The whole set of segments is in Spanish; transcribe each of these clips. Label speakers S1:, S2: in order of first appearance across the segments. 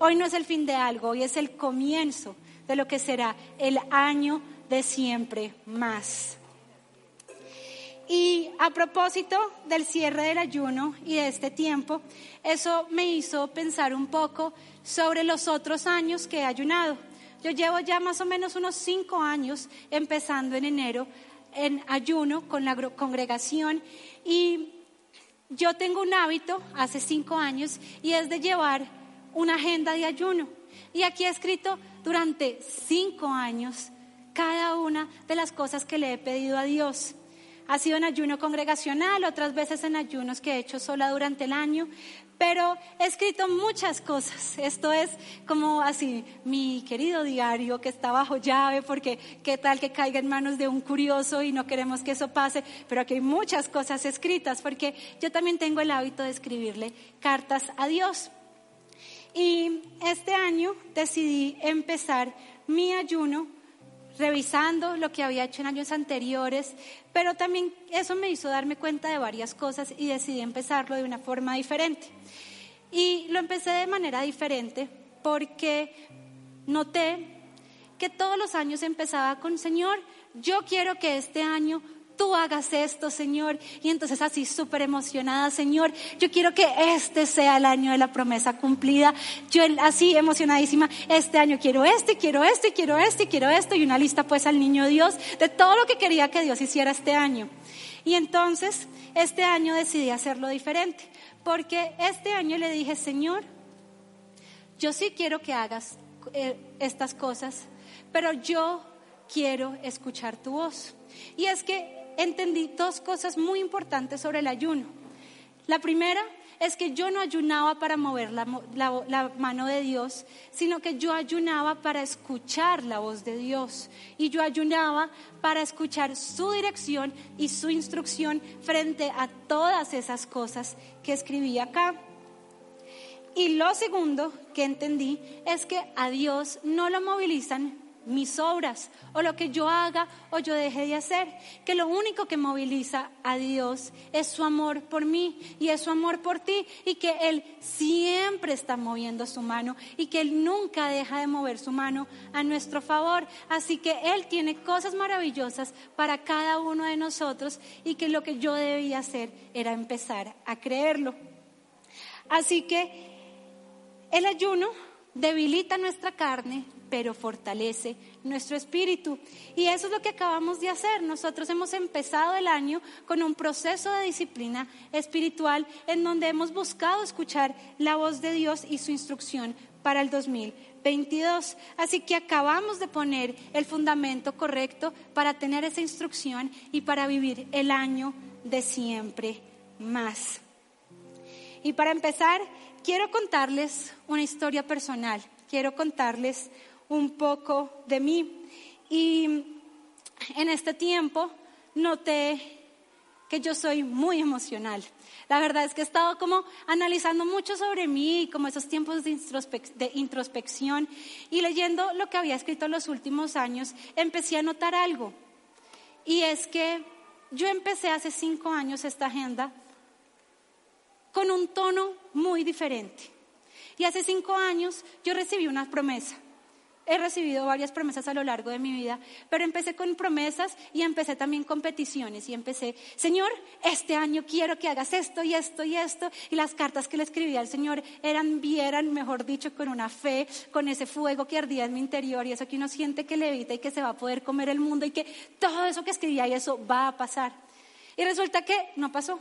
S1: hoy no es el fin de algo, hoy es el comienzo de lo que será el año de siempre más. Y a propósito del cierre del ayuno y de este tiempo, eso me hizo pensar un poco sobre los otros años que he ayunado. Yo llevo ya más o menos unos cinco años empezando en enero en ayuno con la congregación y yo tengo un hábito hace cinco años y es de llevar una agenda de ayuno. Y aquí he escrito durante cinco años cada una de las cosas que le he pedido a Dios. Ha sido en ayuno congregacional, otras veces en ayunos que he hecho sola durante el año, pero he escrito muchas cosas. Esto es como así, mi querido diario que está bajo llave, porque qué tal que caiga en manos de un curioso y no queremos que eso pase, pero aquí hay muchas cosas escritas, porque yo también tengo el hábito de escribirle cartas a Dios. Y este año decidí empezar mi ayuno revisando lo que había hecho en años anteriores, pero también eso me hizo darme cuenta de varias cosas y decidí empezarlo de una forma diferente. Y lo empecé de manera diferente porque noté que todos los años empezaba con, Señor, yo quiero que este año tú hagas esto, Señor. Y entonces así súper emocionada, Señor, yo quiero que este sea el año de la promesa cumplida. Yo así emocionadísima, este año quiero este, quiero este, quiero este, quiero esto. Y una lista pues al niño Dios de todo lo que quería que Dios hiciera este año. Y entonces este año decidí hacerlo diferente, porque este año le dije, Señor, yo sí quiero que hagas eh, estas cosas, pero yo quiero escuchar tu voz. Y es que entendí dos cosas muy importantes sobre el ayuno. La primera es que yo no ayunaba para mover la, mano de Dios, sino que yo ayunaba para escuchar la voz de Dios. Y yo ayunaba para escuchar su dirección y su instrucción frente a todas esas cosas que escribí acá. Y lo segundo que entendí es que a Dios no lo movilizan mis obras o lo que yo haga o yo deje de hacer, que lo único que moviliza a Dios es su amor por mí y es su amor por ti y que Él siempre está moviendo su mano y que Él nunca deja de mover su mano a nuestro favor. Así que Él tiene cosas maravillosas para cada uno de nosotros y que lo que yo debía hacer era empezar a creerlo. Así que el ayuno debilita nuestra carne, pero fortalece nuestro espíritu. Y eso es lo que acabamos de hacer. Nosotros hemos empezado el año con un proceso de disciplina espiritual en donde hemos buscado escuchar la voz de Dios y su instrucción para el 2022. Así que acabamos de poner el fundamento correcto para tener esa instrucción y para vivir el año de siempre más. Y para empezar, quiero contarles una historia personal. Quiero contarles un poco de mí. Y en este tiempo noté que yo soy muy emocional. La verdad es que he estado como analizando mucho sobre mí, como esos tiempos de, de, introspección y leyendo lo que había escrito en los últimos años, empecé a notar algo. Y es que yo empecé hace cinco años esta agenda con un tono muy diferente. Y hace cinco años yo recibí una promesa he recibido varias promesas a lo largo de mi vida, pero empecé con promesas y empecé también con peticiones y empecé, Señor, este año quiero que hagas esto y esto y esto. Y las cartas que le escribía al Señor eran, vieran, mejor dicho, con una fe, con ese fuego que ardía en mi interior y eso que uno siente que levita y que se va a poder comer el mundo y que todo eso que escribía y eso va a pasar. Y resulta que no pasó.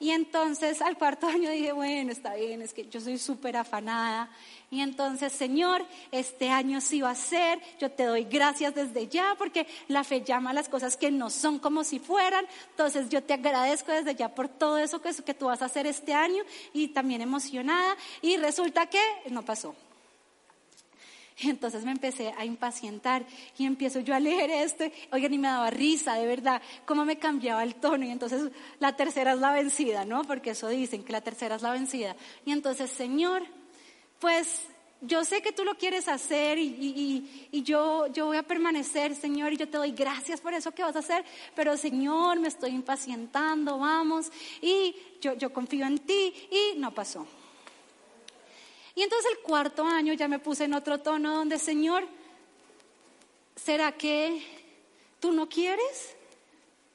S1: Y entonces al cuarto año dije, bueno, está bien, es que yo soy súper afanada. Y entonces, Señor, este año sí va a ser, yo te doy gracias desde ya, porque la fe llama a las cosas que no son como si fueran. Entonces yo te agradezco desde ya por todo eso que, que tú vas a hacer este año y también emocionada. Y resulta que no pasó. Entonces me empecé a impacientar y empiezo yo a leer esto. Oigan, y me daba risa, de verdad, cómo me cambiaba el tono. Y entonces la tercera es la vencida, ¿no? Porque eso dicen, que la tercera es la vencida. Y entonces, Señor, pues yo sé que tú lo quieres hacer y, yo, yo voy a permanecer, Señor, y yo te doy gracias por eso que vas a hacer, pero Señor, me estoy impacientando, vamos, y yo, yo confío en ti, y no pasó. Y entonces el cuarto año ya me puse en otro tono donde, Señor, ¿será que tú no quieres?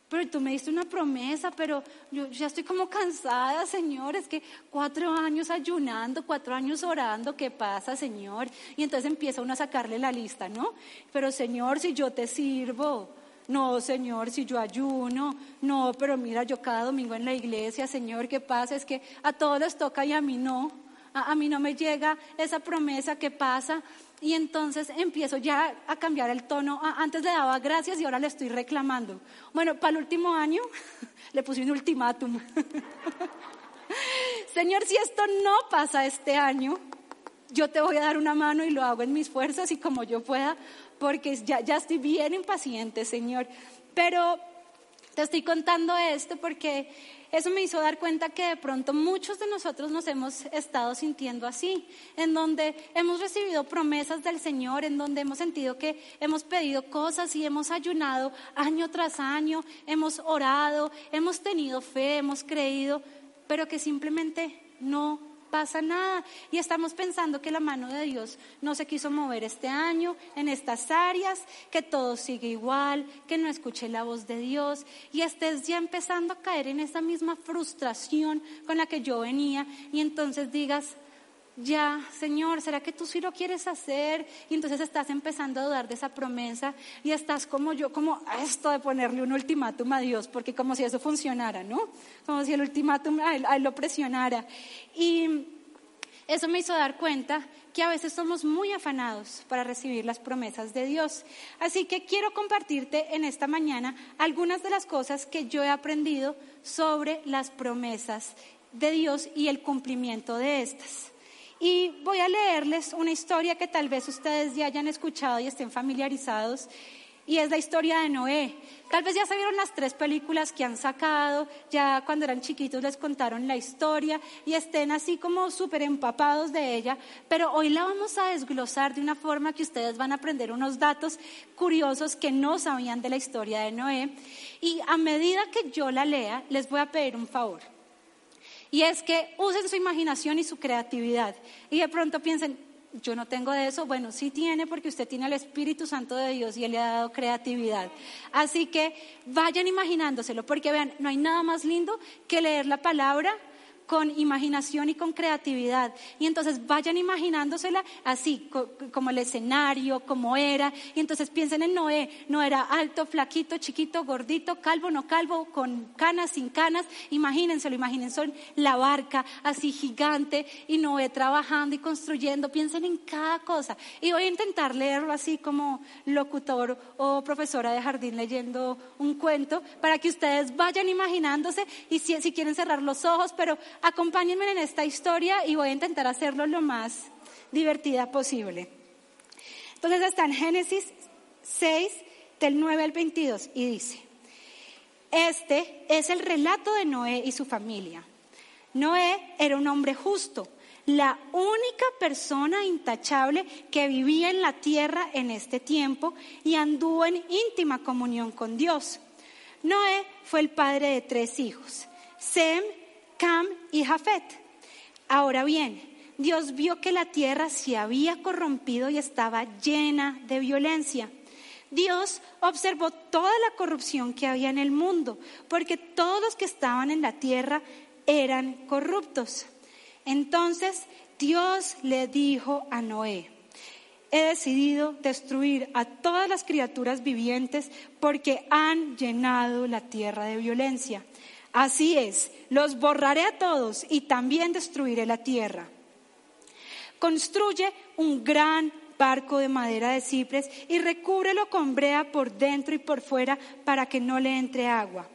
S1: Pero tú me diste una promesa, pero yo ya estoy como cansada, Señor. Es que cuatro años ayunando, cuatro años orando, ¿qué pasa, Señor? Y entonces empieza uno a sacarle la lista, ¿no? Pero, Señor, si yo te sirvo, no, Señor, si yo ayuno, no, pero mira, yo cada domingo en la iglesia, Señor, ¿qué pasa? Es que a todos les toca y a mí no. A, mí no me llega esa promesa, ¿qué pasa? Y entonces empiezo ya a cambiar el tono. Antes le daba gracias y ahora le estoy reclamando. Bueno, para el último año le puse un ultimátum. Señor, si esto no pasa este año, yo te voy a dar una mano y lo hago en mis fuerzas y como yo pueda, porque ya, ya estoy bien impaciente, Señor. Pero te estoy contando esto porque eso me hizo dar cuenta que de pronto muchos de nosotros nos hemos estado sintiendo así, en donde hemos recibido promesas del Señor, en donde hemos sentido que hemos pedido cosas y hemos ayunado año tras año, hemos orado, hemos tenido fe, hemos creído, pero que simplemente no pasa nada. Y estamos pensando que la mano de Dios no se quiso mover este año en estas áreas, que todo sigue igual, que no escuché la voz de Dios y estés ya empezando a caer en esa misma frustración con la que yo venía y entonces digas, ya, Señor, ¿será que tú sí lo quieres hacer? Y entonces estás empezando a dudar de esa promesa y estás como yo, como esto de ponerle un ultimátum a Dios, porque como si eso funcionara, ¿no? Como si el ultimátum a él, lo presionara. Y eso me hizo dar cuenta que a veces somos muy afanados para recibir las promesas de Dios. Así que quiero compartirte en esta mañana algunas de las cosas que yo he aprendido sobre las promesas de Dios y el cumplimiento de estas. Y voy a leerles una historia que tal vez ustedes ya hayan escuchado y estén familiarizados. Y es la historia de Noé. Tal vez ya se vieron las tres películas que han sacado, ya cuando eran chiquitos les contaron la historia y estén así como súper empapados de ella, pero hoy la vamos a desglosar de una forma que ustedes van a aprender unos datos curiosos que no sabían de la historia de Noé. Y a medida que yo la lea, les voy a pedir un favor. Y es que usen su imaginación y su creatividad. Y de pronto piensen, yo no tengo de eso. Bueno, sí tiene porque usted tiene el Espíritu Santo de Dios y Él le ha dado creatividad. Así que vayan imaginándoselo, porque vean, no hay nada más lindo que leer la palabra con imaginación y con creatividad. Y entonces vayan imaginándosela así, como el escenario, como era. Y entonces piensen en Noé. No era alto, flaquito, chiquito, gordito, calvo, no calvo, con canas, sin canas. Imagínenselo, imagínense la barca así gigante y Noé trabajando y construyendo. Piensen en cada cosa. Y voy a intentar leerlo así como locutor o profesora de jardín leyendo un cuento para que ustedes vayan imaginándose y si, si quieren cerrar los ojos, pero Acompáñenme en esta historia y voy a intentar hacerlo lo más divertida posible. Entonces está en Génesis 6, del 9 al 22, y dice, este es el relato de Noé y su familia. Noé era un hombre justo, la única persona intachable que vivía en la tierra en este tiempo y anduvo en íntima comunión con Dios. Noé fue el padre de tres hijos, Sem, Cam y Jafet. Ahora bien, Dios vio que la tierra se había corrompido y estaba llena de violencia. Dios observó toda la corrupción que había en el mundo, porque todos los que estaban en la tierra eran corruptos. Entonces Dios le dijo a Noé, he decidido destruir a todas las criaturas vivientes porque han llenado la tierra de violencia. Así es, los borraré a todos y también destruiré la tierra. Construye un gran barco de madera de cipres y recúbrelo con brea por dentro y por fuera para que no le entre agua.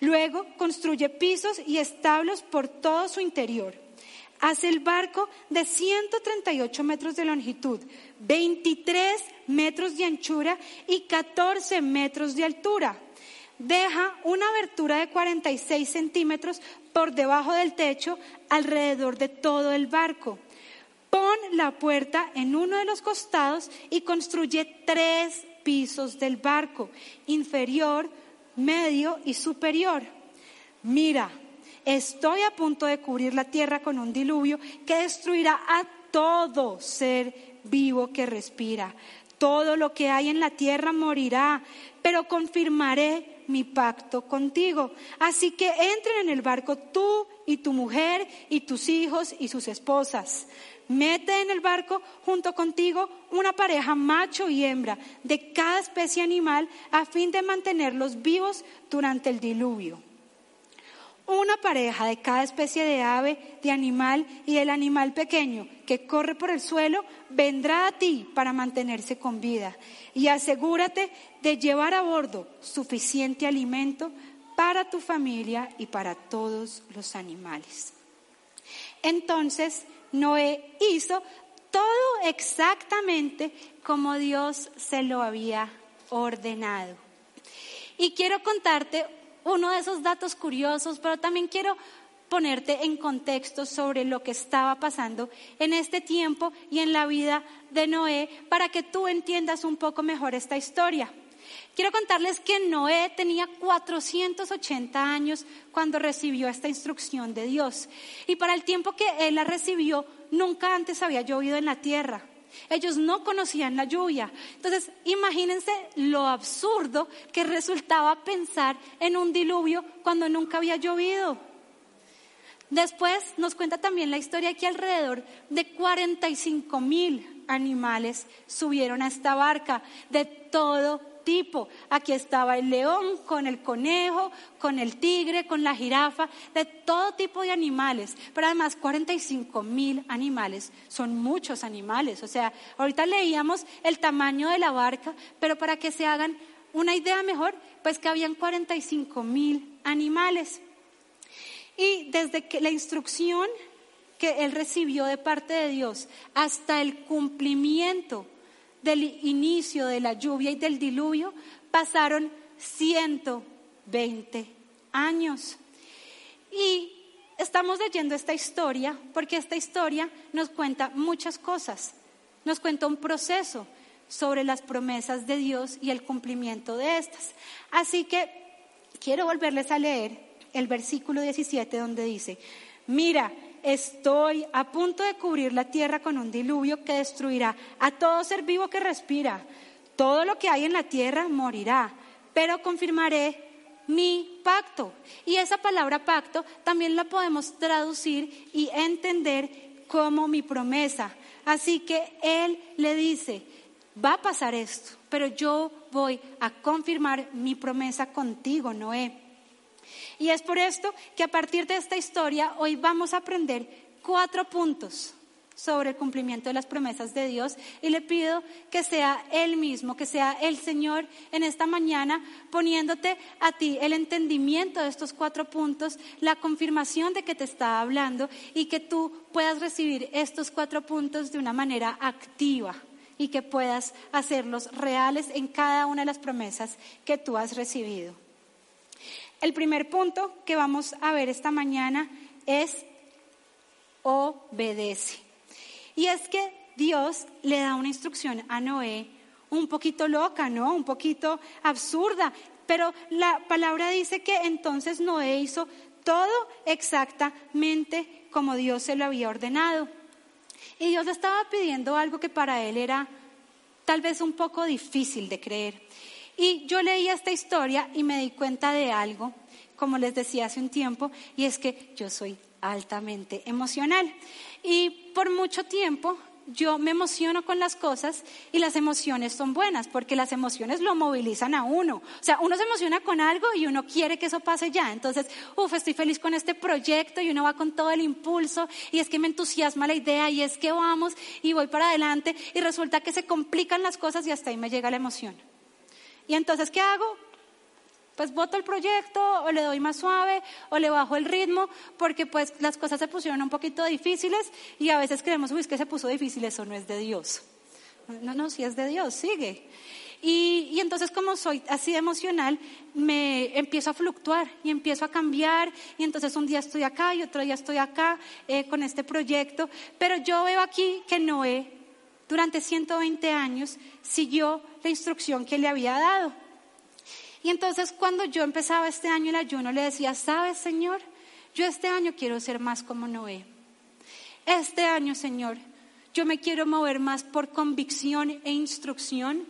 S1: Luego construye pisos y establos por todo su interior. Hace el barco de 138 metros de longitud, 23 metros de anchura y 14 metros de altura deja una abertura de 46 centímetros por debajo del techo alrededor de todo el barco. Pon la puerta en uno de los costados y construye tres pisos del barco, inferior, medio y superior. Mira, estoy a punto de cubrir la tierra con un diluvio que destruirá a todo ser vivo que respira. Todo lo que hay en la tierra morirá, pero confirmaré mi pacto contigo. Así que entren en el barco tú y tu mujer y tus hijos y sus esposas. Mete en el barco junto contigo una pareja macho y hembra de cada especie animal a fin de mantenerlos vivos durante el diluvio. Una pareja de cada especie de ave, de animal y del animal pequeño que corre por el suelo vendrá a ti para mantenerse con vida. Y asegúrate de llevar a bordo suficiente alimento para tu familia y para todos los animales. Entonces, Noé hizo todo exactamente como Dios se lo había ordenado. Y quiero contarte uno de esos datos curiosos, pero también quiero ponerte en contexto sobre lo que estaba pasando en este tiempo y en la vida de Noé para que tú entiendas un poco mejor esta historia. Quiero contarles que Noé tenía 480 años cuando recibió esta instrucción de Dios. Y para el tiempo que él la recibió, nunca antes había llovido en la tierra. Ellos no conocían la lluvia. Entonces, imagínense lo absurdo que resultaba pensar en un diluvio cuando nunca había llovido. Después nos cuenta también la historia que alrededor de 45 mil animales subieron a esta barca de todo tipo. Aquí estaba el león con el conejo, con el tigre, con la jirafa, de todo tipo de animales. Pero además 45 mil animales, son muchos animales. O sea, ahorita leíamos el tamaño de la barca, pero para que se hagan una idea mejor, pues que habían 45 mil animales. Y desde que la instrucción que él recibió de parte de Dios hasta el cumplimiento del inicio de la lluvia y del diluvio pasaron 120 años. Y estamos leyendo esta historia porque esta historia nos cuenta muchas cosas. Nos cuenta un proceso sobre las promesas de Dios y el cumplimiento de estas. Así que quiero volverles a leer el versículo 17 donde dice, mira, estoy a punto de cubrir la tierra con un diluvio que destruirá a todo ser vivo que respira. Todo lo que hay en la tierra morirá, pero confirmaré mi pacto. Y esa palabra pacto también la podemos traducir y entender como mi promesa. Así que Él le dice, va a pasar esto, pero yo voy a confirmar mi promesa contigo, Noé. Y es por esto que a partir de esta historia hoy vamos a aprender cuatro puntos sobre el cumplimiento de las promesas de Dios y le pido que sea Él mismo, que sea el Señor en esta mañana poniéndote a ti el entendimiento de estos cuatro puntos, la confirmación de que te está hablando y que tú puedas recibir estos cuatro puntos de una manera activa y que puedas hacerlos reales en cada una de las promesas que tú has recibido. El primer punto que vamos a ver esta mañana es obedece. Y es que Dios le da una instrucción a Noé un poquito loca, ¿no? Un poquito absurda. Pero la palabra dice que entonces Noé hizo todo exactamente como Dios se lo había ordenado. Y Dios estaba pidiendo algo que para él era tal vez un poco difícil de creer. Y yo leí esta historia y me di cuenta de algo, como les decía hace un tiempo, y es que yo soy altamente emocional. Y por mucho tiempo yo me emociono con las cosas y las emociones son buenas porque las emociones lo movilizan a uno. O sea, uno se emociona con algo y uno quiere que eso pase ya. Entonces, uff, estoy feliz con este proyecto y uno va con todo el impulso y es que me entusiasma la idea y es que vamos y voy para adelante y resulta que se complican las cosas y hasta ahí me llega la emoción. Y entonces, ¿qué hago? Pues voto el proyecto o le doy más suave o le bajo el ritmo porque pues las cosas se pusieron un poquito difíciles y a veces creemos, uy, es que se puso difícil, eso no es de Dios. No, no, si es de Dios, sigue. Y, y, entonces como soy así emocional, me empiezo a fluctuar y empiezo a cambiar y entonces un día estoy acá y otro día estoy acá eh, con este proyecto. Pero yo veo aquí que Noé durante 120 años siguió la instrucción que le había dado. Y entonces cuando yo empezaba este año el ayuno, le decía, ¿sabes, Señor? Yo este año quiero ser más como Noé. Este año, Señor, Yo me quiero mover más por convicción e instrucción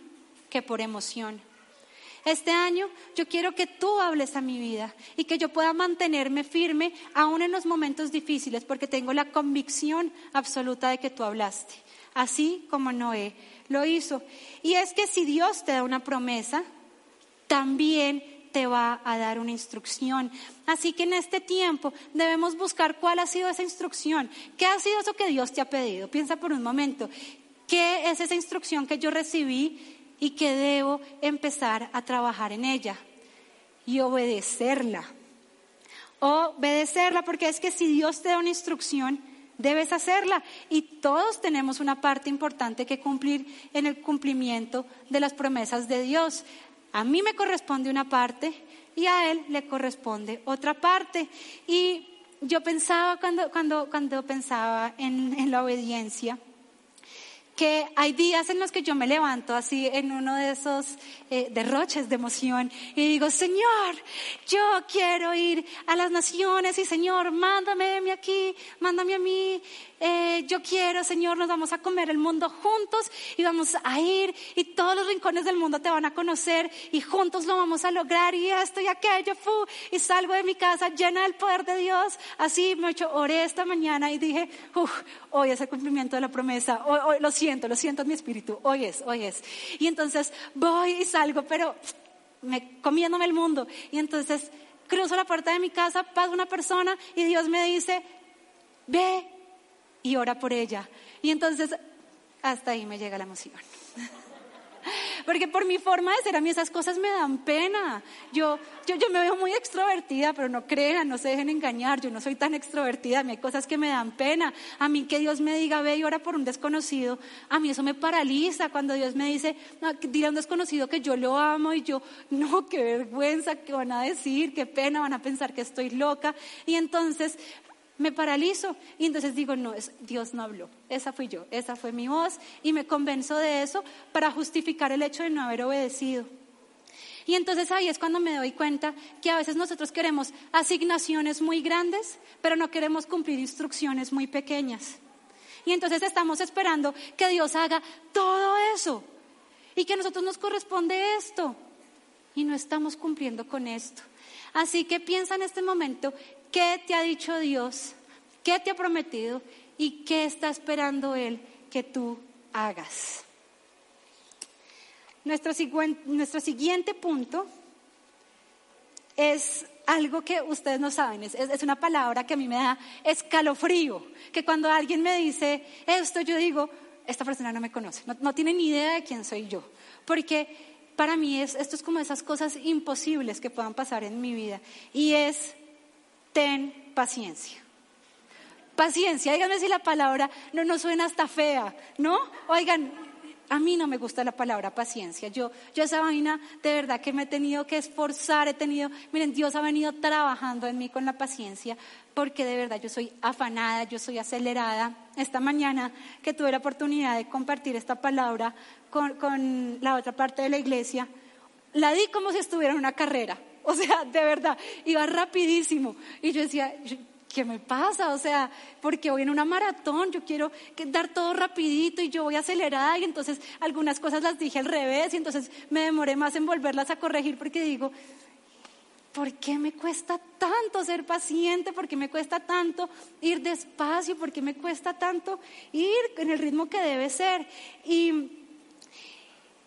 S1: que por emoción. Este año yo quiero que tú hables a mi vida y que yo pueda mantenerme firme aún en los momentos difíciles porque tengo la convicción absoluta de que tú hablaste, así como Noé lo hizo. Y es que si Dios te da una promesa, también te va a dar una instrucción. Así que en este tiempo debemos buscar cuál ha sido esa instrucción. ¿Qué ha sido eso que Dios te ha pedido? Piensa por un momento. ¿Qué es esa instrucción que yo recibí y que debo empezar a trabajar en ella? Y obedecerla. Obedecerla, porque es que si Dios te da una instrucción, debes hacerla. Y todos tenemos una parte importante que cumplir en el cumplimiento de las promesas de Dios. A mí me corresponde una parte y a él le corresponde otra parte. Y yo pensaba cuando, cuando, cuando pensaba en, en la obediencia, que hay días en los que yo me levanto así en uno de esos eh, derroches de emoción y digo, Señor, yo quiero ir a las naciones y Señor, mándame aquí, mándame a mí, eh, yo quiero, Señor, nos vamos a comer el mundo juntos y vamos a ir y todos los rincones del mundo te van a conocer y juntos lo vamos a lograr y esto y aquello, fu, y salgo de mi casa llena del poder de Dios, así me hecho, oré esta mañana y dije, hoy es el cumplimiento de la promesa, hoy lo siento, lo siento en mi espíritu, hoy es, hoy es. Y entonces voy y salgo, pero me, comiéndome el mundo. Y entonces cruzo la puerta de mi casa, pasa una persona y Dios me dice, ve y ora por ella. Y entonces hasta ahí me llega la emoción. Porque por mi forma de ser, a mí esas cosas me dan pena. Yo, yo, yo me veo muy extrovertida, pero no crean, no se dejen engañar. Yo no soy tan extrovertida, a mí hay cosas que me dan pena. A mí que Dios me diga, ve y ora por un desconocido, a mí eso me paraliza. Cuando Dios me dice, no, dile a un desconocido que yo lo amo y yo, no, qué vergüenza, qué van a decir, qué pena, van a pensar que estoy loca. Y entonces me paralizo y entonces digo, no, es, Dios no habló, esa fui yo, esa fue mi voz y me convenzo de eso para justificar el hecho de no haber obedecido. Y entonces ahí es cuando me doy cuenta que a veces nosotros queremos asignaciones muy grandes, pero no queremos cumplir instrucciones muy pequeñas. Y entonces estamos esperando que Dios haga todo eso y que a nosotros nos corresponde esto. Y no estamos cumpliendo con esto. Así que piensa en este momento qué te ha dicho Dios, qué te ha prometido y qué está esperando Él que tú hagas. Nuestro, siguiente punto es algo que ustedes no saben, es, una palabra que a mí me da escalofrío, que cuando alguien me dice esto, yo digo, esta persona no me conoce, no, tiene ni idea de quién soy yo, porque para mí es, esto es como esas cosas imposibles que puedan pasar en mi vida. Y es, ten paciencia. Paciencia, díganme si la palabra no nos suena hasta fea, ¿no? Oigan, a mí no me gusta la palabra paciencia. Yo, yo esa vaina de verdad que me he tenido que esforzar, he tenido, miren, Dios ha venido trabajando en mí con la paciencia, porque de verdad yo soy afanada, yo soy acelerada. Esta mañana que tuve la oportunidad de compartir esta palabra con, con la otra parte de la iglesia, la di como si estuviera en una carrera. O sea, de verdad, iba rapidísimo. Y yo decía, ¿qué me pasa? O sea, porque voy en una maratón, yo quiero dar todo rapidito y yo voy acelerada y entonces algunas cosas las dije al revés y entonces me demoré más en volverlas a corregir porque digo, ¿por qué me cuesta tanto ser paciente? ¿Por qué me cuesta tanto ir despacio? ¿Por qué me cuesta tanto ir en el ritmo que debe ser? Y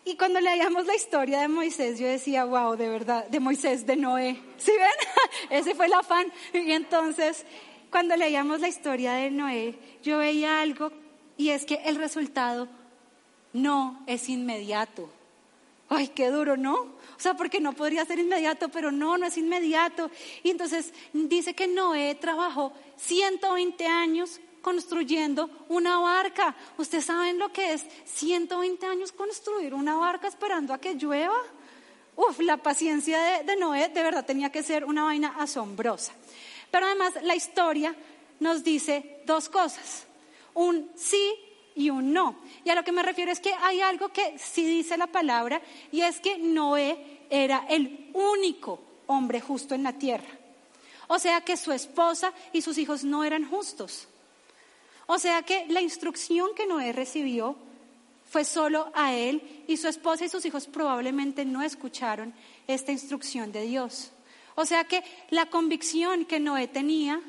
S1: y cuando leíamos la historia de Moisés, yo decía, wow, de verdad, de Moisés, de Noé. ¿Sí ven? Ese fue el afán. Y entonces, cuando leíamos la historia de Noé, yo veía algo y es que el resultado no es inmediato. Ay, qué duro, ¿no? O sea, porque no podría ser inmediato, pero no, no es inmediato. Y entonces dice que Noé trabajó 120 años construyendo una barca. ¿Ustedes saben lo que es 120 años construir una barca esperando a que llueva? Uf, la paciencia de, de Noé de verdad tenía que ser una vaina asombrosa. Pero además la historia nos dice dos cosas, un sí y un no. Y a lo que me refiero es que hay algo que sí dice la palabra y es que Noé era el único hombre justo en la tierra. O sea que su esposa y sus hijos no eran justos. O sea que la instrucción que Noé recibió fue solo a él y su esposa y sus hijos probablemente no escucharon esta instrucción de Dios. O sea que la convicción que Noé tenía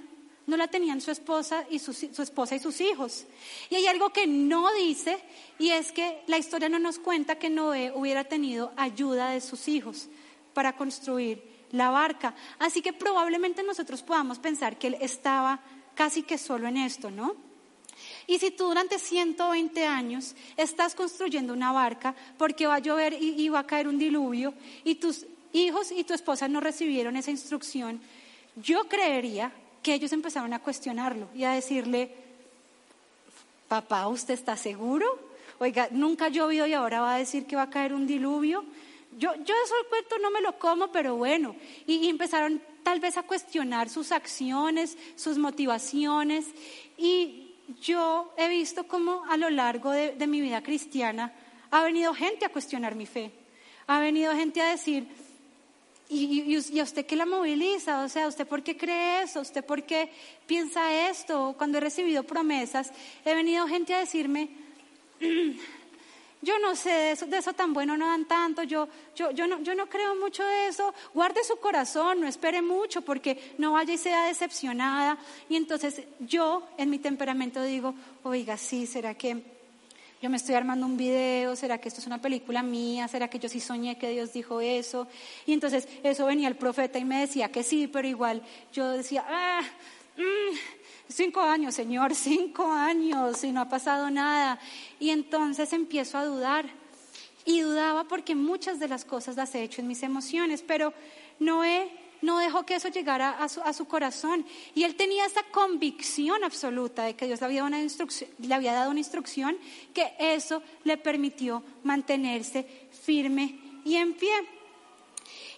S1: no la tenían su esposa y su, esposa y sus hijos. Y hay algo que no dice y es que la historia no nos cuenta que Noé hubiera tenido ayuda de sus hijos para construir la barca. Así que probablemente nosotros podamos pensar que él estaba casi que solo en esto, ¿no? Y si tú durante 120 años estás construyendo una barca porque va a llover y, y va a caer un diluvio y tus hijos y tu esposa no recibieron esa instrucción, yo creería que ellos empezaron a cuestionarlo y a decirle, papá, ¿usted está seguro? Oiga, nunca ha llovido y ahora va a decir que va a caer un diluvio. Yo, yo eso el cuento no me lo como, pero bueno. Y, empezaron tal vez a cuestionar sus acciones, sus motivaciones. Y yo he visto cómo a lo largo de, mi vida cristiana ha venido gente a cuestionar mi fe. Ha venido gente a decir, ¿Y, a usted qué la moviliza? O sea, ¿usted por qué cree eso? ¿Usted por qué piensa esto? Cuando he recibido promesas, he venido gente a decirme, yo no sé, de eso, tan bueno no dan tanto, yo, yo, yo, no, yo no creo mucho de eso, guarde su corazón, no espere mucho porque no vaya y sea decepcionada. Y entonces yo en mi temperamento digo, oiga, sí, ¿será que yo me estoy armando un video, ¿será que esto es una película mía? ¿Será que yo sí soñé que Dios dijo eso? Y entonces eso venía el profeta y me decía que sí, pero igual yo decía, ah, mm, cinco años, Señor, cinco años y no ha pasado nada. Y entonces empiezo a dudar. Y dudaba porque muchas de las cosas las he hecho en mis emociones, pero no he no dejó que eso llegara a su, corazón. Y él tenía esa convicción absoluta de que Dios le había, dado una le había dado una instrucción que eso le permitió mantenerse firme y en pie.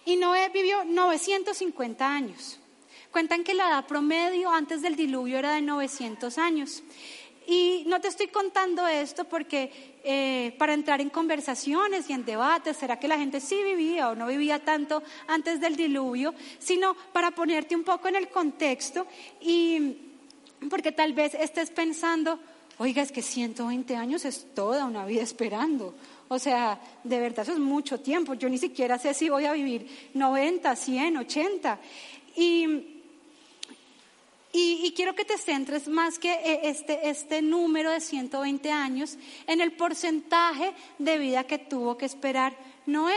S1: Y Noé vivió 950 años. Cuentan que la edad promedio antes del diluvio era de 900 años. Y no te estoy contando esto porque eh, para entrar en conversaciones y en debates, ¿será que la gente sí vivía o no vivía tanto antes del diluvio? Sino para ponerte un poco en el contexto y porque tal vez estés pensando, oiga, es que 120 años es toda una vida esperando. O sea, de verdad eso es mucho tiempo. Yo ni siquiera sé si voy a vivir 90, 100, 80. Y y, quiero que te centres más que eh, este, este número de 120 años en el porcentaje de vida que tuvo que esperar Noé.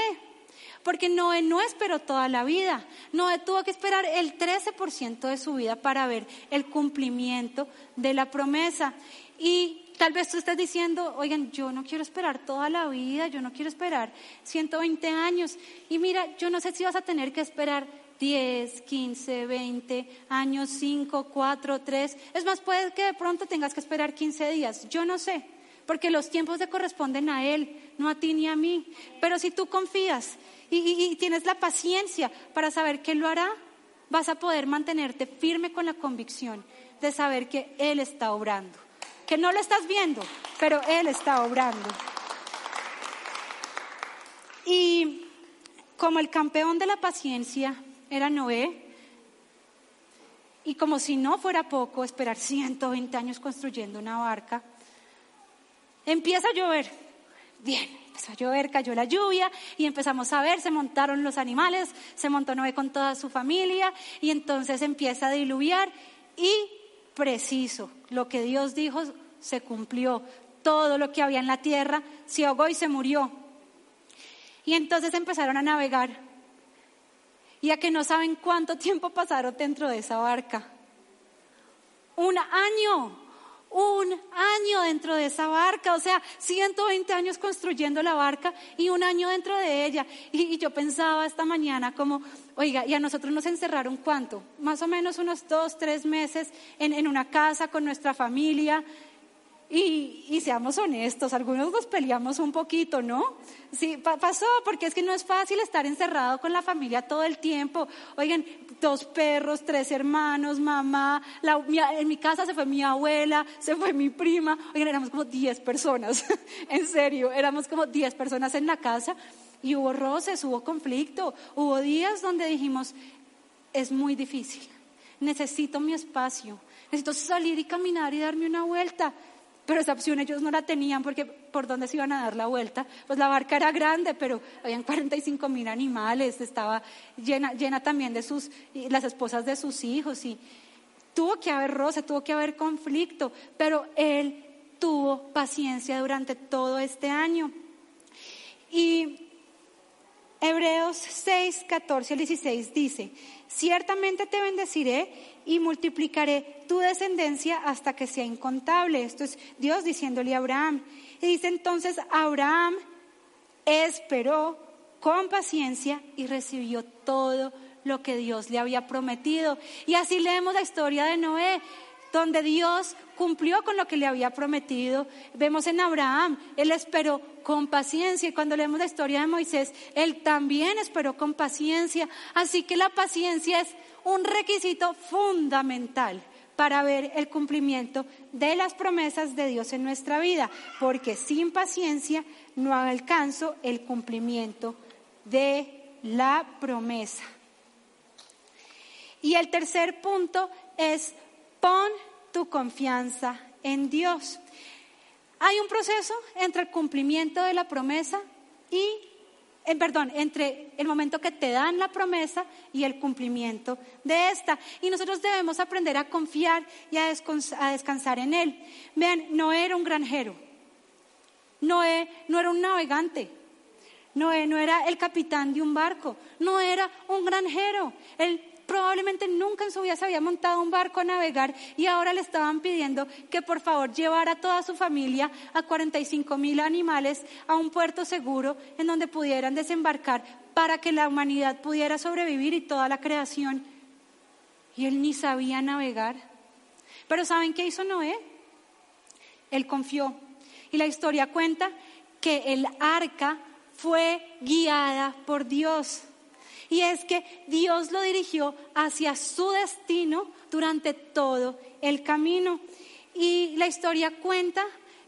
S1: Porque Noé no esperó toda la vida. Noé tuvo que esperar el 13% de su vida para ver el cumplimiento de la promesa. Y tal vez tú estés diciendo, oigan, yo no quiero esperar toda la vida, yo no quiero esperar 120 años. Y mira, yo no sé si vas a tener que esperar 10, 15, 20 años, 5, 4, 3. Es más, puede que de pronto tengas que esperar 15 días. Yo no sé, porque los tiempos le corresponden a Él, no a ti ni a mí. Pero si tú confías y, tienes la paciencia para saber que Él lo hará, vas a poder mantenerte firme con la convicción de saber que Él está obrando. Que no lo estás viendo, pero Él está obrando. Y como el campeón de la paciencia, era Noé. Y como si no fuera poco esperar 120 años construyendo una barca, empieza a llover. Bien, empezó a llover, cayó la lluvia y empezamos a ver, se montaron los animales, se montó Noé con toda su familia y entonces empieza a diluviar y preciso, lo que Dios dijo se cumplió. Todo lo que había en la tierra se ahogó y se murió. Y entonces empezaron a navegar y a que no saben cuánto tiempo pasaron dentro de esa barca. Un año, un año dentro de esa barca, o sea, 120 años construyendo la barca y un año dentro de ella. Y, yo pensaba esta mañana como, oiga, ¿y a nosotros nos encerraron cuánto? Más o menos unos dos, tres meses en, en una casa con nuestra familia. Y, seamos honestos, algunos nos peleamos un poquito, ¿no? Sí, pasó, porque es que no es fácil estar encerrado con la familia todo el tiempo. Oigan, dos perros, tres hermanos, mamá, en mi casa se fue mi abuela, se fue mi prima. Oigan, éramos como diez personas, en serio, éramos como diez personas en la casa y hubo roces, hubo conflicto, hubo días donde dijimos, es muy difícil, necesito mi espacio necesito salir y caminar y darme una vuelta. Pero esa opción ellos no la tenían porque por dónde se iban a dar la vuelta. Pues la barca era grande, pero habían 45 mil animales, estaba llena, llena también de sus, las esposas de sus hijos y tuvo que haber roce, tuvo que haber conflicto, pero él tuvo paciencia durante todo este año. Y Hebreos 6, 14 al 16 dice, ciertamente te bendeciré y multiplicaré tu descendencia hasta que sea incontable. Esto es Dios diciéndole a Abraham. Y dice entonces, Abraham esperó con paciencia y recibió todo lo que Dios le había prometido. Y así leemos la historia de Noé donde Dios cumplió con lo que le había prometido. Vemos en Abraham, él esperó con paciencia y cuando leemos la historia de Moisés, él también esperó con paciencia. Así que la paciencia es un requisito fundamental para ver el cumplimiento de las promesas de Dios en nuestra vida, porque sin paciencia no alcanzo el cumplimiento de la promesa. Y el tercer punto es Pon tu confianza en Dios. Hay un proceso entre el cumplimiento de la promesa y, eh, perdón, entre el momento que te dan la promesa y el cumplimiento de esta. Y nosotros debemos aprender a confiar y a, descansar en Él. Vean, Noé era un granjero. Noé no era un navegante. Noé no era el capitán de un barco. No era un granjero. Él probablemente nunca en su vida se había montado un barco a navegar y ahora le estaban pidiendo que por favor llevara a toda su familia, a 45 mil animales, a un puerto seguro en donde pudieran desembarcar para que la humanidad pudiera sobrevivir y toda la creación. Y él ni sabía navegar. Pero ¿saben qué hizo Noé? Él confió. Y la historia cuenta que el arca fue guiada por Dios. Y es que Dios lo dirigió hacia su destino durante todo el camino. Y la historia cuenta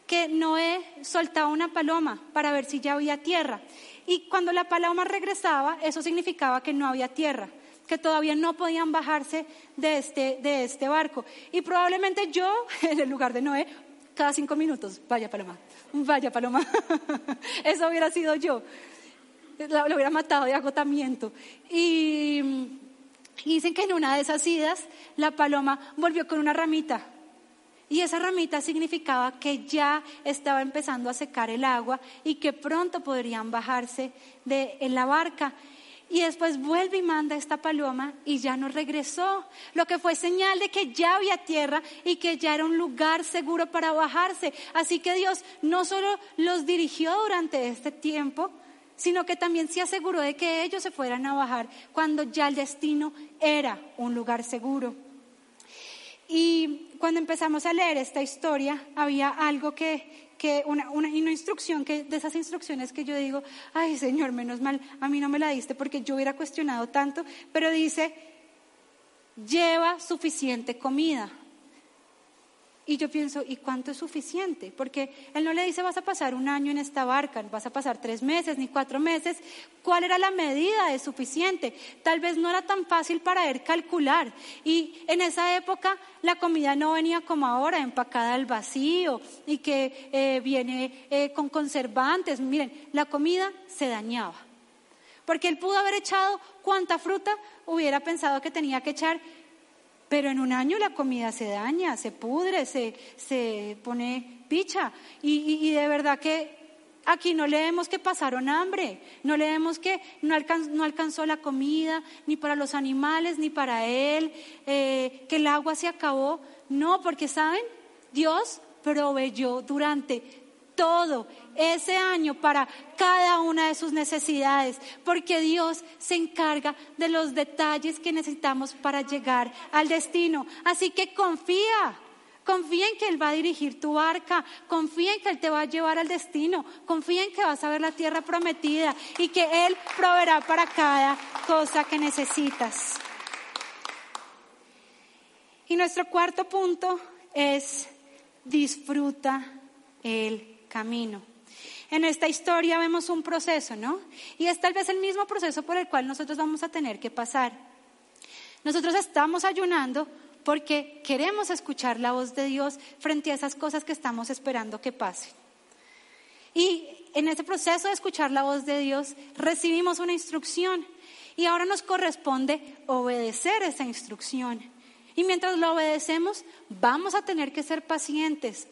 S1: que Noé soltaba una paloma para ver si ya había tierra. Y cuando la paloma regresaba, eso significaba que no había tierra, que todavía no podían bajarse de este, de este barco. Y probablemente yo, en el lugar de Noé, cada cinco minutos, vaya paloma, vaya paloma. eso hubiera sido yo lo hubiera matado de agotamiento. Y, dicen que en una de esas idas la paloma volvió con una ramita. Y esa ramita significaba que ya estaba empezando a secar el agua y que pronto podrían bajarse de en la barca. Y después vuelve y manda esta paloma y ya no regresó, lo que fue señal de que ya había tierra y que ya era un lugar seguro para bajarse. Así que Dios no solo los dirigió durante este tiempo, sino que también se aseguró de que ellos se fueran a bajar cuando ya el destino era un lugar seguro. Y cuando empezamos a leer esta historia, había algo que, que una, una, una, instrucción, que, de esas instrucciones que yo digo, ay Señor, menos mal, a mí no me la diste porque yo hubiera cuestionado tanto, pero dice, lleva suficiente comida. Y yo pienso, ¿y cuánto es suficiente? Porque él no le dice vas a pasar un año en esta barca, vas a pasar tres meses ni cuatro meses. ¿Cuál era la medida de suficiente? Tal vez no era tan fácil para él calcular. Y en esa época la comida no venía como ahora, empacada al vacío y que eh, viene eh, con conservantes. Miren, la comida se dañaba. Porque él pudo haber echado cuánta fruta hubiera pensado que tenía que echar pero en un año la comida se daña, se pudre, se, se pone picha. Y, y, de verdad que aquí no leemos que pasaron hambre, no leemos que no, no alcanzó la comida, ni para los animales, ni para él, eh, que el agua se acabó. No, porque saben, Dios proveyó durante todo ese año para cada una de sus necesidades, porque Dios se encarga de los detalles que necesitamos para llegar al destino. Así que confía, confía en que Él va a dirigir tu barca, confía en que Él te va a llevar al destino, confía en que vas a ver la tierra prometida y que Él proveerá para cada cosa que necesitas. Y nuestro cuarto punto es disfruta el camino. En esta historia vemos un proceso, ¿no? Y es tal vez el mismo proceso por el cual nosotros vamos a tener que pasar. Nosotros estamos ayunando porque queremos escuchar la voz de Dios frente a esas cosas que estamos esperando que pasen. Y en ese proceso de escuchar la voz de Dios recibimos una instrucción y ahora nos corresponde obedecer esa instrucción. Y mientras lo obedecemos, vamos a tener que ser pacientes.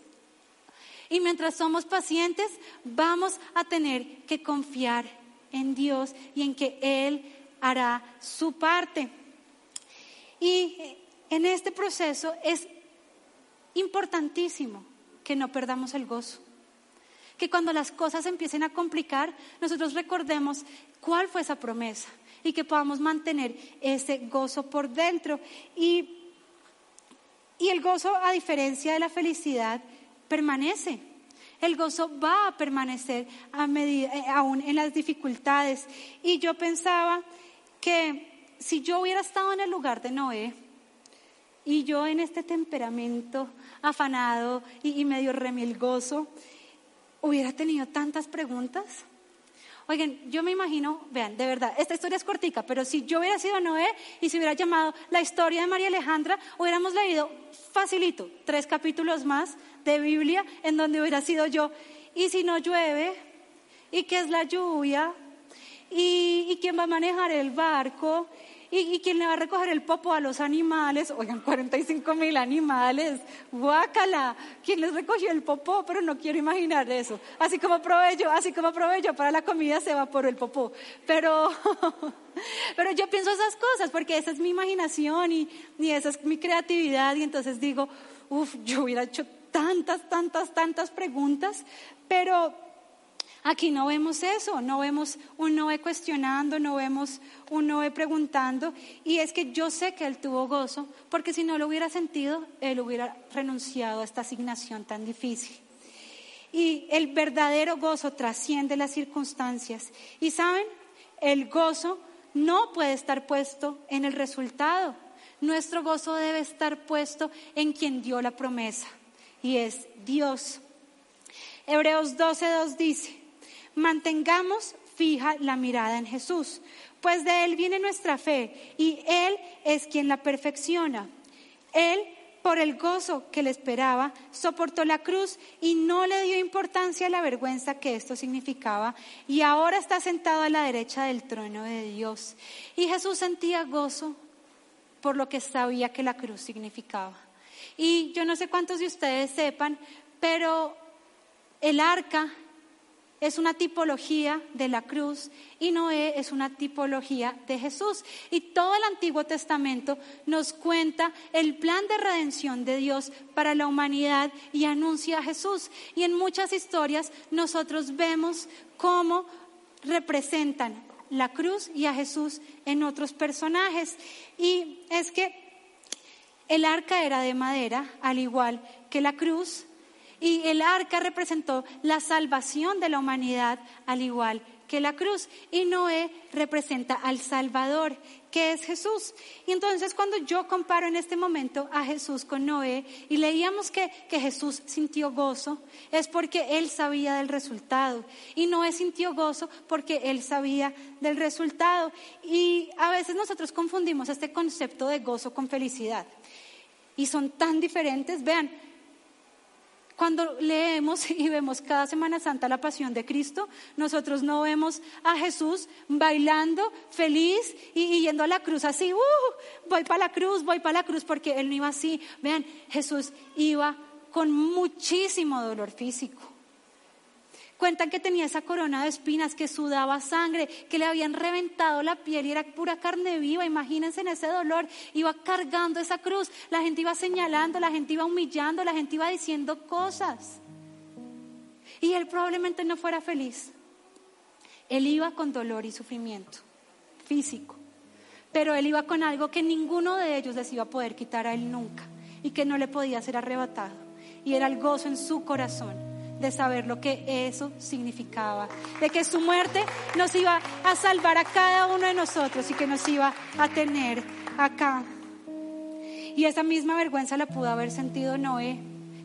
S1: Y mientras somos pacientes, vamos a tener que confiar en Dios y en que Él hará su parte. Y en este proceso es importantísimo que no perdamos el gozo. Que cuando las cosas empiecen a complicar, nosotros recordemos cuál fue esa promesa y que podamos mantener ese gozo por dentro. Y, y el gozo, a diferencia de la felicidad, permanece. El gozo va a permanecer a medida, eh, aún en las dificultades. Y yo pensaba que si yo hubiera estado en el lugar de Noé, y yo en este temperamento afanado y, y medio remilgoso, hubiera tenido tantas preguntas. Oigan, yo me imagino, vean, de verdad, esta historia es cortica, pero si yo hubiera sido Noé y se hubiera llamado la historia de María Alejandra, hubiéramos leído facilito, tres capítulos más de Biblia en donde hubiera sido yo. ¿Y si no llueve? ¿Y qué es la lluvia? ¿Y, y quién va a manejar el barco? ¿Y, quién le va a recoger el popo a los animales? Oigan, 45 mil animales, guácala. ¿Quién les recogió el popó? Pero no quiero imaginar eso. Así como provecho, así como provecho para la comida se va por el popó. Pero, pero yo pienso esas cosas porque esa es mi imaginación y, y esa es mi creatividad y entonces digo, uff, yo hubiera hecho tantas, tantas, tantas preguntas, pero Aquí no vemos eso, no vemos un Noé cuestionando, no vemos un Noé preguntando. Y es que yo sé que él tuvo gozo, porque si no lo hubiera sentido, él hubiera renunciado a esta asignación tan difícil. Y el verdadero gozo trasciende las circunstancias. Y saben, el gozo no puede estar puesto en el resultado. Nuestro gozo debe estar puesto en quien dio la promesa, y es Dios. Hebreos 12.2 dice, Mantengamos fija la mirada en Jesús, pues de Él viene nuestra fe y Él es quien la perfecciona. Él, por el gozo que le esperaba, soportó la cruz y no le dio importancia a la vergüenza que esto significaba y ahora está sentado a la derecha del trono de Dios. Y Jesús sentía gozo por lo que sabía que la cruz significaba. Y yo no sé cuántos de ustedes sepan, pero el arca es una tipología de la cruz y Noé es una tipología de Jesús. Y todo el Antiguo Testamento nos cuenta el plan de redención de Dios para la humanidad y anuncia a Jesús. Y en muchas historias nosotros vemos cómo representan la cruz y a Jesús en otros personajes. Y es que el arca era de madera, al igual que la cruz, y el arca representó la salvación de la humanidad, al igual que la cruz. Y Noé representa al Salvador, que es Jesús. Y entonces cuando yo comparo en este momento a Jesús con Noé y leíamos que, que Jesús sintió gozo, es porque él sabía del resultado. Y Noé sintió gozo porque él sabía del resultado. Y a veces nosotros confundimos este concepto de gozo con felicidad. Y son tan diferentes. Vean, cuando leemos y vemos cada Semana Santa la pasión de Cristo, nosotros no vemos a Jesús bailando feliz y, yendo a la cruz así, uh, voy para la cruz, voy para la cruz, porque él no iba así. Vean, Jesús iba con muchísimo dolor físico. Cuentan que tenía esa corona de espinas, que sudaba sangre, que le habían reventado la piel y era pura carne viva. Imagínense en ese dolor. Iba cargando esa cruz. La gente iba señalando, la gente iba humillando, la gente iba diciendo cosas. Y él probablemente no fuera feliz. Él iba con dolor y sufrimiento físico. Pero él iba con algo que ninguno de ellos les iba a poder quitar a él nunca y que no le podía ser arrebatado. Y era el gozo en su corazón de saber lo que eso significaba, de que su muerte nos iba a salvar a cada uno de nosotros y que nos iba a tener acá. Y esa misma vergüenza la pudo haber sentido Noé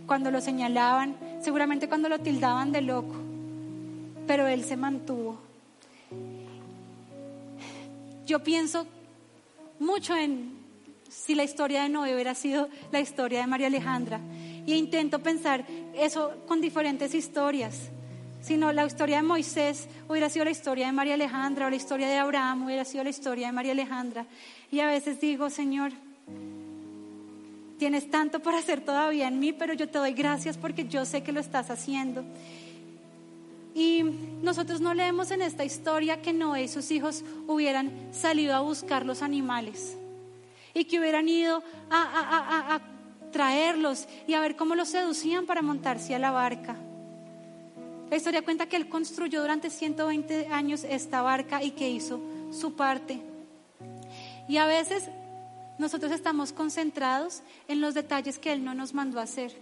S1: cuando lo señalaban, seguramente cuando lo tildaban de loco, pero él se mantuvo. Yo pienso mucho en si la historia de Noé hubiera sido la historia de María Alejandra. Y intento pensar eso con diferentes historias. Si no, la historia de Moisés hubiera sido la historia de María Alejandra, o la historia de Abraham hubiera sido la historia de María Alejandra. Y a veces digo, Señor, tienes tanto por hacer todavía en mí, pero yo te doy gracias porque yo sé que lo estás haciendo. Y nosotros no leemos en esta historia que Noé y sus hijos hubieran salido a buscar los animales y que hubieran ido a, traerlos y a ver cómo los seducían para montarse a la barca. La historia cuenta que él construyó durante 120 años esta barca y que hizo su parte. Y a veces nosotros estamos concentrados en los detalles que él no nos mandó hacer.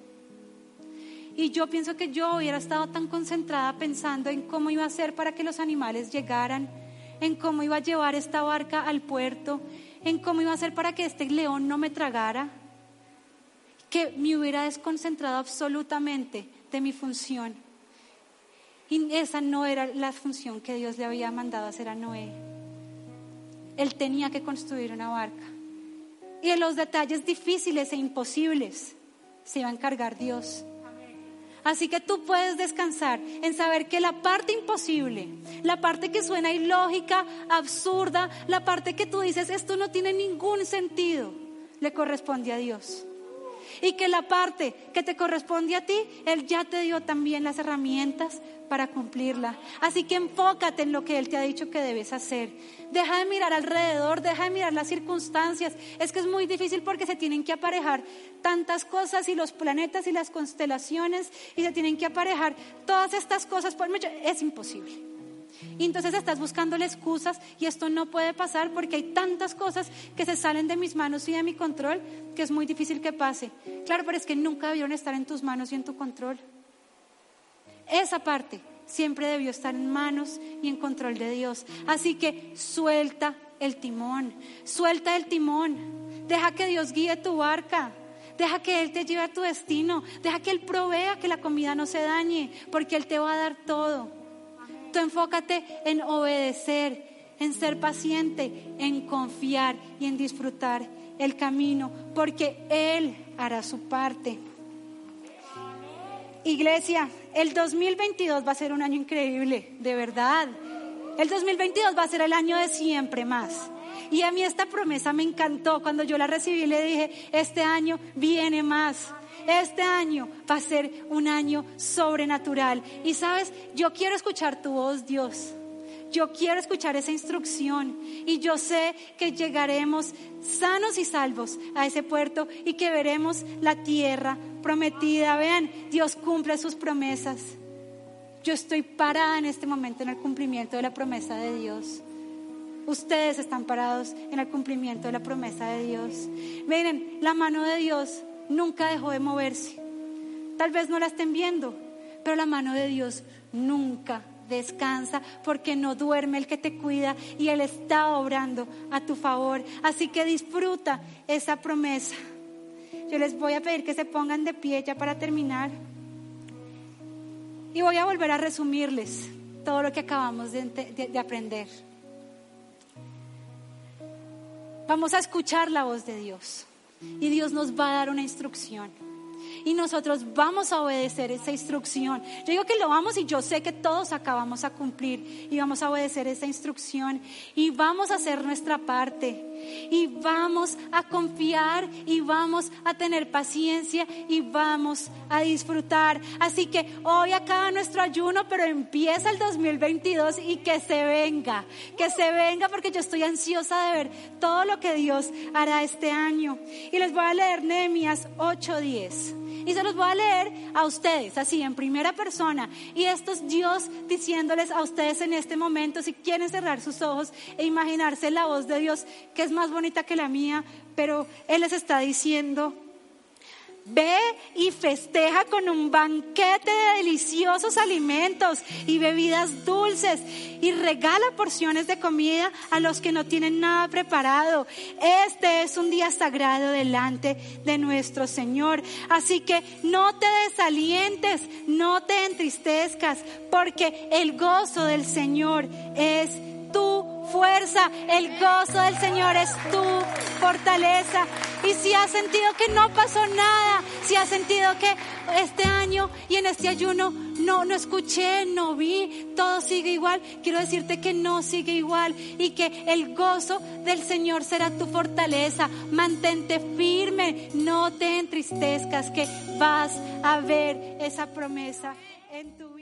S1: Y yo pienso que yo hubiera estado tan concentrada pensando en cómo iba a hacer para que los animales llegaran, en cómo iba a llevar esta barca al puerto, en cómo iba a hacer para que este león no me tragara, que me hubiera desconcentrado absolutamente de mi función. Y esa no era la función que Dios le había mandado hacer a Noé. Él tenía que construir una barca. Y en los detalles difíciles e imposibles se iba a encargar Dios. Así que tú puedes descansar en saber que la parte imposible, la parte que suena ilógica, absurda, la parte que tú dices, esto no tiene ningún sentido, le corresponde a Dios. Y que la parte que te corresponde a ti, Él ya te dio también las herramientas para cumplirla. Así que enfócate en lo que Él te ha dicho que debes hacer. Deja de mirar alrededor, deja de mirar las circunstancias. Es que es muy difícil porque se tienen que aparejar tantas cosas y los planetas y las constelaciones y se tienen que aparejar todas estas cosas. Es imposible. Y entonces estás buscándole excusas y esto no puede pasar porque hay tantas cosas que se salen de mis manos y de mi control que es muy difícil que pase. Claro, pero es que nunca debieron estar en tus manos y en tu control. Esa parte siempre debió estar en manos y en control de Dios. Así que suelta el timón, suelta el timón, deja que Dios guíe tu barca. Deja que Él te lleve a tu destino. Deja que Él provea que la comida no se dañe, porque Él te va a dar todo. Enfócate en obedecer, en ser paciente, en confiar y en disfrutar el camino, porque Él hará su parte. Iglesia, el 2022 va a ser un año increíble, de verdad. El 2022 va a ser el año de siempre más. Y a mí esta promesa me encantó. Cuando yo la recibí le dije, este año viene más. Este año va a ser un año sobrenatural. Y sabes, yo quiero escuchar tu voz, Dios. Yo quiero escuchar esa instrucción y yo sé que llegaremos sanos y salvos a ese puerto y que veremos la tierra prometida. Vean, Dios cumple sus promesas. Yo estoy parada en este momento en el cumplimiento de la promesa de Dios. Ustedes están parados en el cumplimiento de la promesa de Dios. Miren, la mano de Dios nunca dejó de moverse. Tal vez no la estén viendo, pero la mano de Dios nunca descansa porque no duerme el que te cuida y Él está obrando a tu favor. Así que disfruta esa promesa. Yo les voy a pedir que se pongan de pie ya para terminar. Y voy a volver a resumirles todo lo que acabamos de, de aprender. Vamos a escuchar la voz de Dios y Dios nos va a dar una instrucción y nosotros vamos a obedecer esa instrucción. Yo digo que lo vamos y yo sé que todos acabamos a cumplir y vamos a obedecer esa instrucción y vamos a hacer nuestra parte y vamos a confiar y vamos a tener paciencia y vamos a disfrutar. Así que hoy acaba nuestro ayuno, pero empieza el 2022 y que se venga, que se venga porque yo estoy ansiosa de ver todo lo que Dios hará este año. Y les voy a leer Nehemías 8:10. Y se los voy a leer a ustedes, así en primera persona. Y esto es Dios diciéndoles a ustedes en este momento, si quieren cerrar sus ojos e imaginarse la voz de Dios, que es más bonita que la mía, pero Él les está diciendo, Ve y festeja con un banquete de deliciosos alimentos y bebidas dulces y regala porciones de comida a los que no tienen nada preparado. Este es un día sagrado delante de nuestro Señor. Así que no te desalientes, no te entristezcas, porque el gozo del Señor es tu fuerza, el gozo del Señor es tu fortaleza. Y si has sentido que no pasó nada, si has sentido que este año y en este ayuno no, no escuché, no vi, todo sigue igual, quiero decirte que no sigue igual y que el gozo del Señor será tu fortaleza. Mantente firme, no te entristezcas, que vas a ver esa promesa en tu.